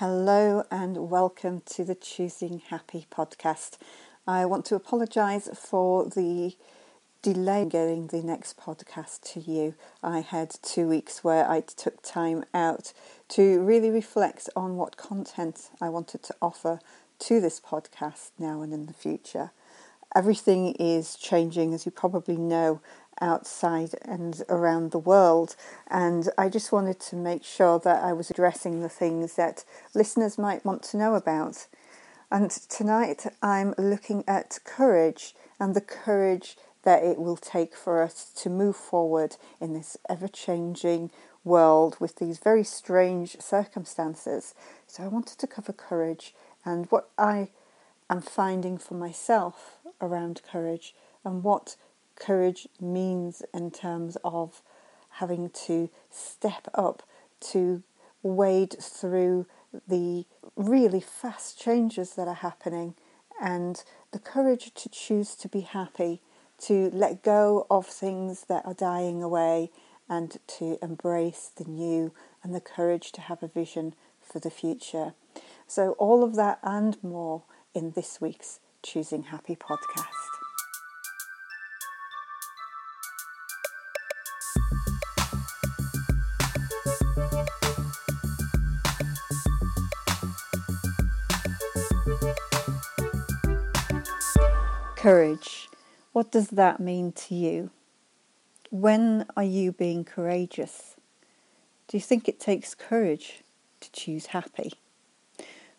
Hello and welcome to the Choosing Happy podcast. I want to apologise for the delay in getting the next podcast to you. I had two weeks where I took time out to really reflect on what content I wanted to offer to this podcast now and in the future. Everything is changing, as you probably know, outside and around the world. And I just wanted to make sure that I was addressing the things that listeners might want to know about. And tonight I'm looking at courage and the courage that it will take for us to move forward in this ever changing world with these very strange circumstances. So I wanted to cover courage and what I am finding for myself around courage and what courage means in terms of having to step up to wade through the really fast changes that are happening and the courage to choose to be happy, to let go of things that are dying away and to embrace the new and the courage to have a vision for the future. So, all of that and more in this week's Choosing Happy podcast. Courage. What does that mean to you? When are you being courageous? Do you think it takes courage to choose happy?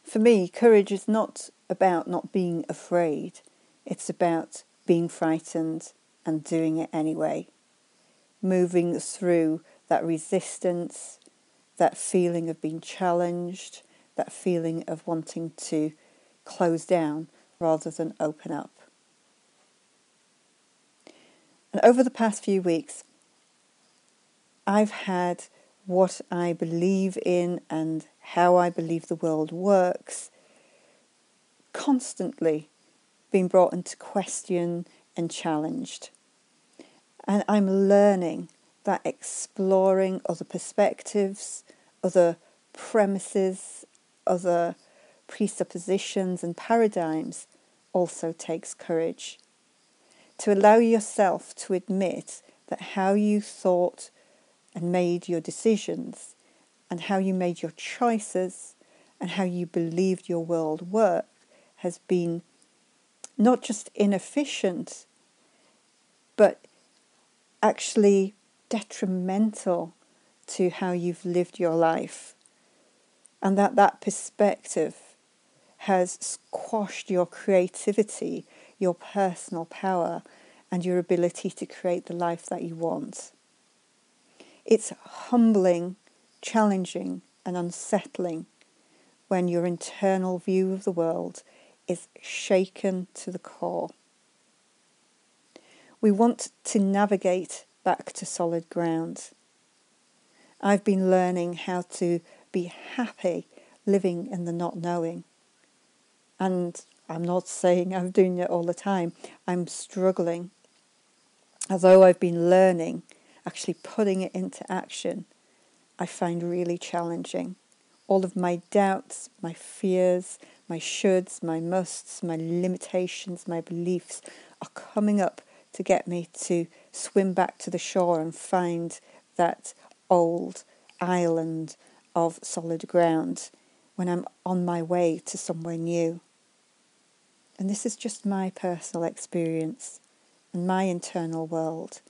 For me, courage is not about not being afraid, it's about being frightened and doing it anyway. Moving through that resistance, that feeling of being challenged, that feeling of wanting to close down rather than open up. And over the past few weeks, I've had what I believe in and how I believe the world works constantly being brought into question and challenged. And I'm learning that exploring other perspectives, other premises, other presuppositions and paradigms also takes courage to allow yourself to admit that how you thought and made your decisions and how you made your choices and how you believed your world worked has been not just inefficient but actually detrimental to how you've lived your life. And that that perspective has squashed your creativity your personal power and your ability to create the life that you want. It's humbling, challenging, and unsettling when your internal view of the world is shaken to the core. We want to navigate back to solid ground. I've been learning how to be happy living in the not knowing. And I'm not saying I'm doing it all the time. I'm struggling. Although I've been learning, actually putting it into action, I find really challenging. All of my doubts, my fears, my shoulds, my musts, my limitations, my beliefs are coming up to get me to swim back to the shore and find that old island of solid ground when I'm on my way to somewhere new. And this is just my personal experience and my internal world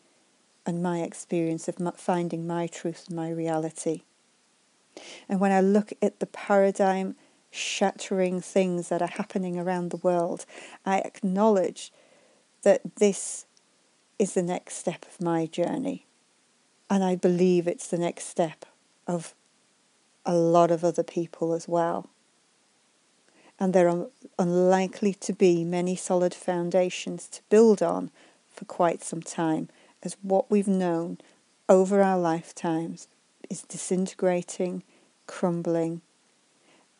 and my experience of finding my truth and my reality. And when I look at the paradigm shattering things that are happening around the world, I acknowledge that this is the next step of my journey. And I believe it's the next step of a lot of other people as well and there are unlikely to be many solid foundations to build on for quite some time, as what we've known over our lifetimes is disintegrating, crumbling,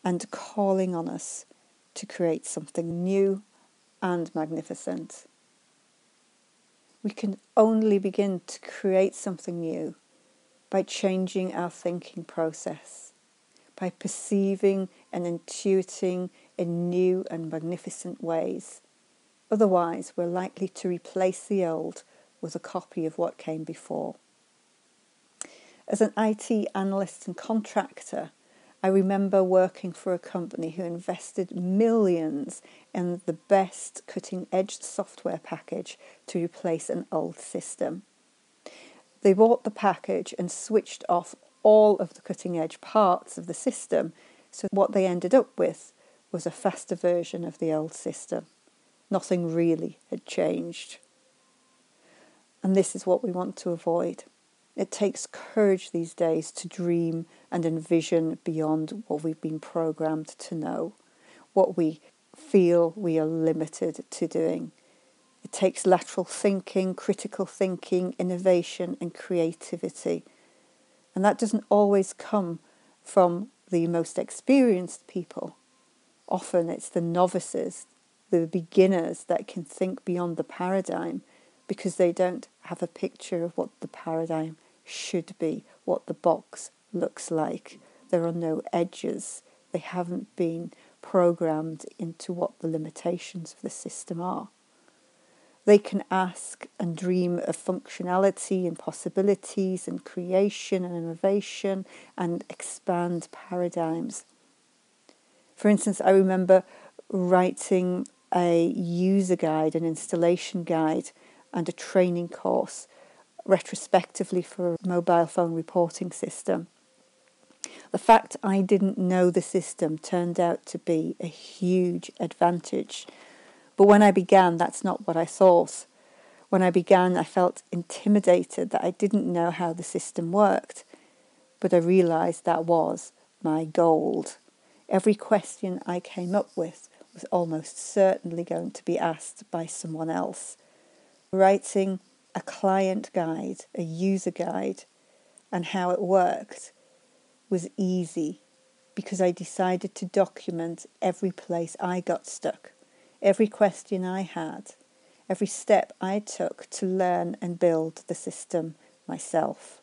and calling on us to create something new and magnificent. We can only begin to create something new by changing our thinking process, by perceiving and intuiting in new and magnificent ways. Otherwise, we're likely to replace the old with a copy of what came before. As an IT analyst and contractor, I remember working for a company who invested millions in the best cutting edge software package to replace an old system. They bought the package and switched off all of the cutting edge parts of the system, so what they ended up with was a faster version of the old system. Nothing really had changed. And this is what we want to avoid. It takes courage these days to dream and envision beyond what we've been programmed to know, what we feel we are limited to doing. It takes lateral thinking, critical thinking, innovation, and creativity. And that doesn't always come from the most experienced people. Often it's the novices, the beginners that can think beyond the paradigm because they don't have a picture of what the paradigm should be, what the box looks like. There are no edges. They haven't been programmed into what the limitations of the system are. They can ask and dream of functionality and possibilities and creation and innovation and expand paradigms. For instance, I remember writing a user guide, an installation guide, and a training course retrospectively for a mobile phone reporting system. The fact I didn't know the system turned out to be a huge advantage. But when I began, that's not what I thought. When I began, I felt intimidated that I didn't know how the system worked. But I realised that was my gold. Every question I came up with was almost certainly going to be asked by someone else. Writing a client guide, a user guide, and how it worked was easy because I decided to document every place I got stuck, every question I had, every step I took to learn and build the system myself.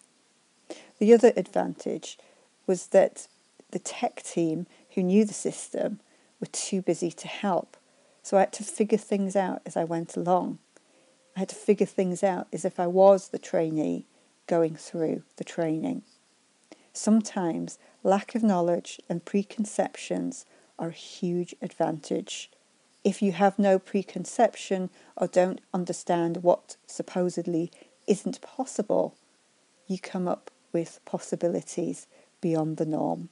The other advantage was that the tech team who knew the system were too busy to help, so I had to figure things out as I went along. I had to figure things out as if I was the trainee going through the training. Sometimes lack of knowledge and preconceptions are a huge advantage. If you have no preconception or don't understand what supposedly isn't possible, you come up with possibilities beyond the norm.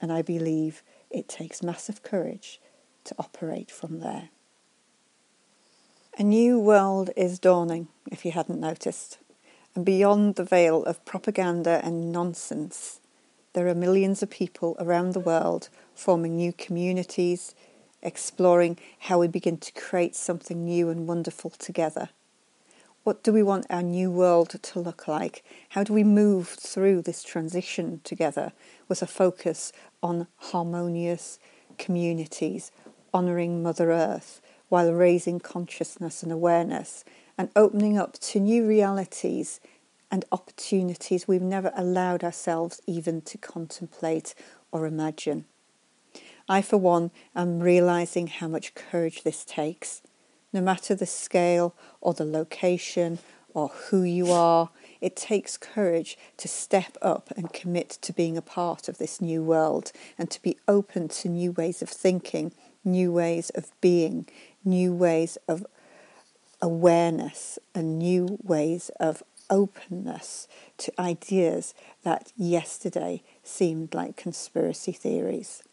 And I believe it takes massive courage to operate from there. A new world is dawning, if you hadn't noticed. And beyond the veil of propaganda and nonsense, there are millions of people around the world forming new communities, exploring how we begin to create something new and wonderful together. What do we want our new world to look like? How do we move through this transition together with a focus on harmonious communities, honouring Mother Earth, while raising consciousness and awareness and opening up to new realities and opportunities we've never allowed ourselves even to contemplate or imagine. I, for one, am realizing how much courage this takes. No matter the scale or the location or who you are, it takes courage to step up and commit to being a part of this new world and to be open to new ways of thinking, new ways of being, new ways of awareness and new ways of openness to ideas that yesterday seemed like conspiracy theories.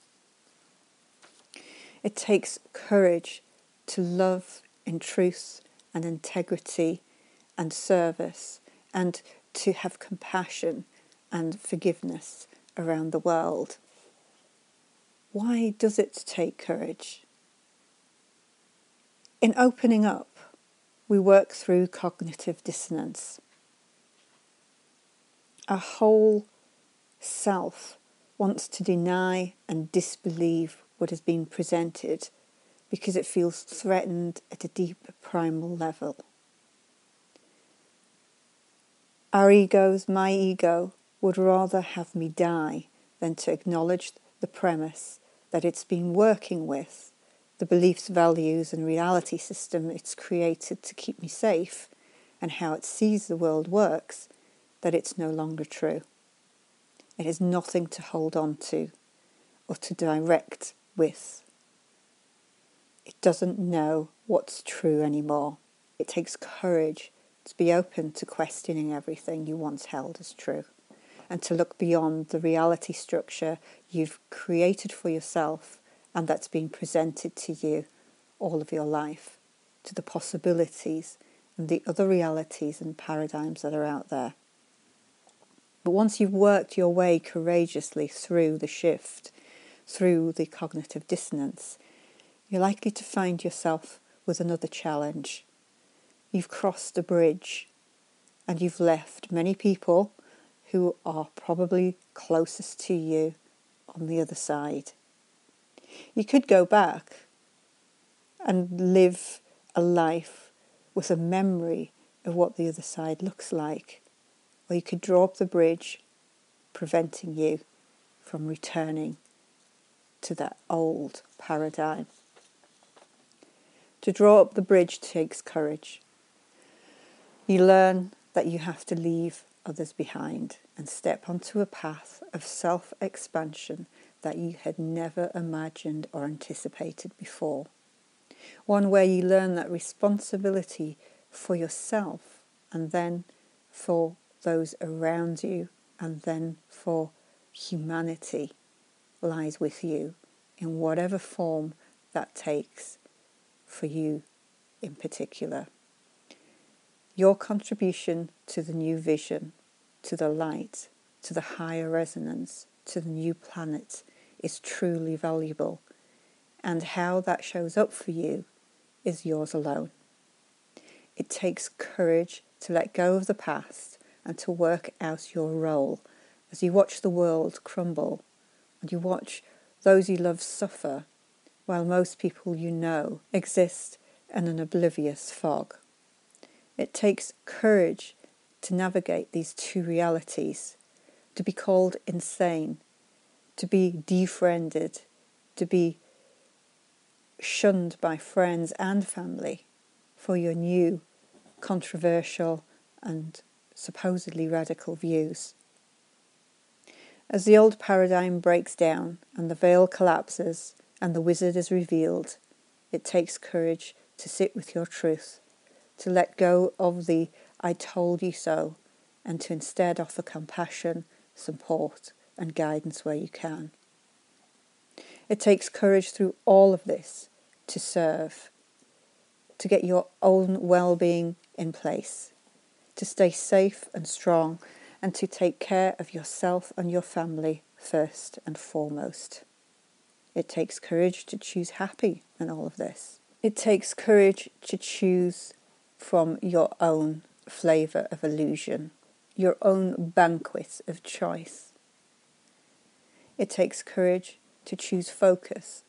It takes courage to love in truth and integrity and service and to have compassion and forgiveness around the world. Why does it take courage? In opening up, we work through cognitive dissonance. Our whole self wants to deny and disbelieve what has been presented because it feels threatened at a deep primal level. Our egos, my ego, would rather have me die than to acknowledge the premise that it's been working with, the beliefs, values, and reality system it's created to keep me safe, and how it sees the world works, that it's no longer true. It has nothing to hold on to or to direct with. It doesn't know what's true anymore. It takes courage to be open to questioning everything you once held as true and to look beyond the reality structure you've created for yourself and that's been presented to you all of your life, to the possibilities and the other realities and paradigms that are out there. But once you've worked your way courageously through the shift, through the cognitive dissonance, you're likely to find yourself with another challenge. You've crossed a bridge and you've left many people who are probably closest to you on the other side. You could go back and live a life with a memory of what the other side looks like or you could draw up the bridge, preventing you from returning to that old paradigm. To draw up the bridge takes courage. You learn that you have to leave others behind and step onto a path of self expansion that you had never imagined or anticipated before. One where you learn that responsibility for yourself and then for those around you, and then for humanity lies with you in whatever form that takes for you in particular. Your contribution to the new vision, to the light, to the higher resonance, to the new planet is truly valuable, and how that shows up for you is yours alone. It takes courage to let go of the past and to work out your role as you watch the world crumble and you watch those you love suffer while most people you know exist in an oblivious fog. It takes courage to navigate these two realities, to be called insane, to be defriended, to be shunned by friends and family for your new, controversial, and supposedly radical views. As the old paradigm breaks down and the veil collapses and the wizard is revealed, it takes courage to sit with your truth, to let go of the I told you so, and to instead offer compassion, support, and guidance where you can. It takes courage through all of this to serve, to get your own well being in place, to stay safe and strong, and to take care of yourself and your family first and foremost. It takes courage to choose happy in all of this. It takes courage to choose from your own flavour of illusion, your own banquet of choice. It takes courage to choose focus,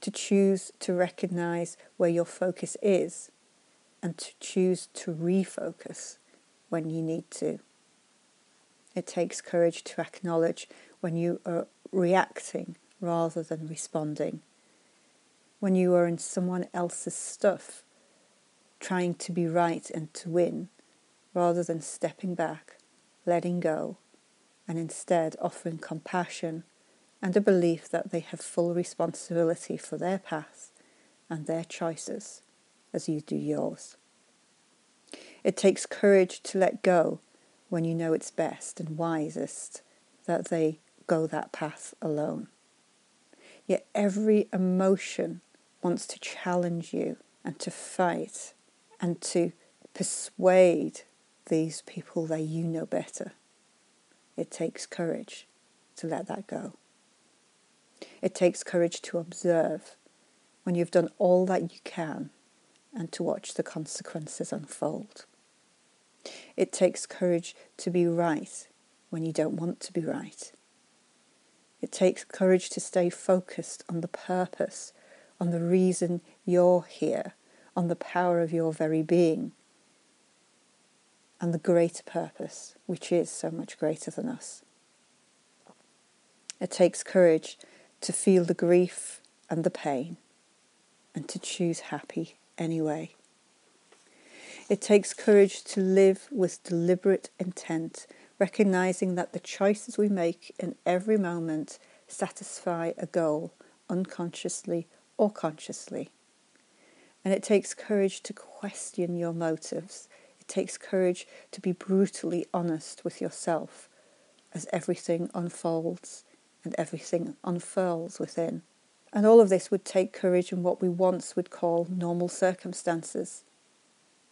to choose to recognise where your focus is, and to choose to refocus when you need to. It takes courage to acknowledge when you are reacting rather than responding. When you are in someone else's stuff, trying to be right and to win, rather than stepping back, letting go, and instead offering compassion and a belief that they have full responsibility for their path and their choices as you do yours. It takes courage to let go when you know it's best and wisest that they go that path alone. Yet every emotion wants to challenge you and to fight and to persuade these people that you know better. It takes courage to let that go. It takes courage to observe when you've done all that you can and to watch the consequences unfold. It takes courage to be right when you don't want to be right. It takes courage to stay focused on the purpose, on the reason you're here, on the power of your very being, and the greater purpose, which is so much greater than us. It takes courage to feel the grief and the pain and to choose happy anyway. It takes courage to live with deliberate intent, recognizing that the choices we make in every moment satisfy a goal unconsciously or consciously. And it takes courage to question your motives. It takes courage to be brutally honest with yourself as everything unfolds and everything unfurls within. And all of this would take courage in what we once would call normal circumstances.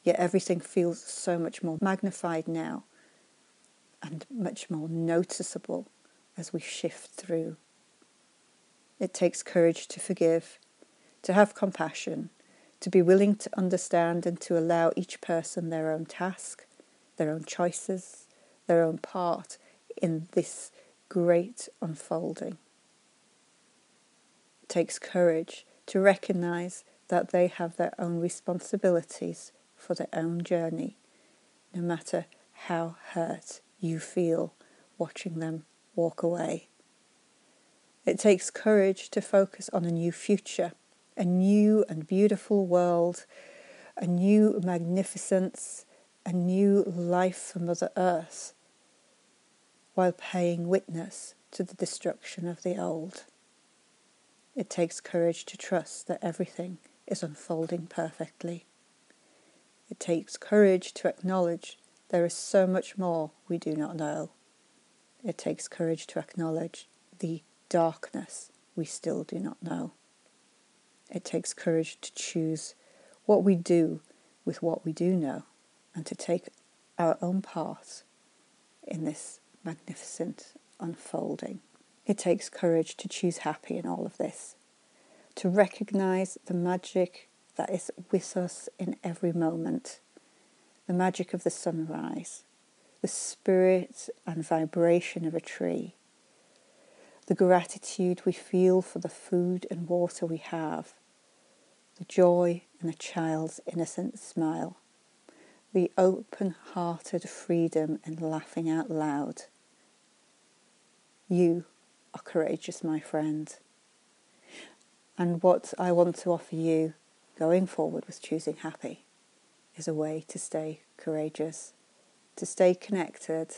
Yet everything feels so much more magnified now and much more noticeable as we shift through. It takes courage to forgive, to have compassion, to be willing to understand and to allow each person their own task, their own choices, their own part in this great unfolding. It takes courage to recognize that they have their own responsibilities for their own journey, no matter how hurt you feel watching them walk away. It takes courage to focus on a new future, a new and beautiful world, a new magnificence, a new life for Mother Earth, while paying witness to the destruction of the old. It takes courage to trust that everything is unfolding perfectly. It takes courage to acknowledge there is so much more we do not know. It takes courage to acknowledge the darkness we still do not know. It takes courage to choose what we do with what we do know and to take our own part in this magnificent unfolding. It takes courage to choose happy in all of this, to recognize the magic that is with us in every moment, the magic of the sunrise, the spirit and vibration of a tree, the gratitude we feel for the food and water we have, the joy in a child's innocent smile, the open hearted freedom in laughing out loud. You are courageous, my friend. And what I want to offer you going forward was choosing happy is a way to stay courageous, to stay connected,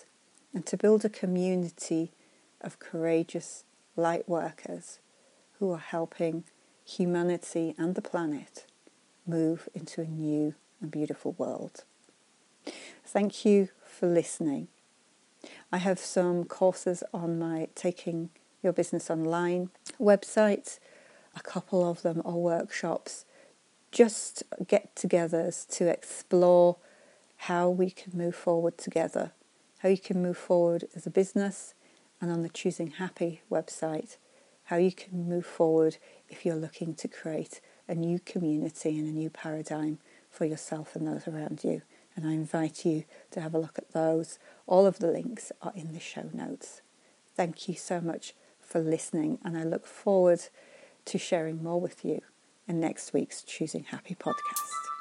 and to build a community of courageous light workers who are helping humanity and the planet move into a new and beautiful world. Thank you for listening. I have some courses on my Taking Your Business Online website. A couple of them are workshops, just get togethers to explore how we can move forward together, how you can move forward as a business and on the Choosing Happy website how you can move forward if you're looking to create a new community and a new paradigm for yourself and those around you. And I invite you to have a look at those. All of the links are in the show notes. Thank you so much for listening, and I look forward to sharing more with you in next week's Choosing Happy podcast.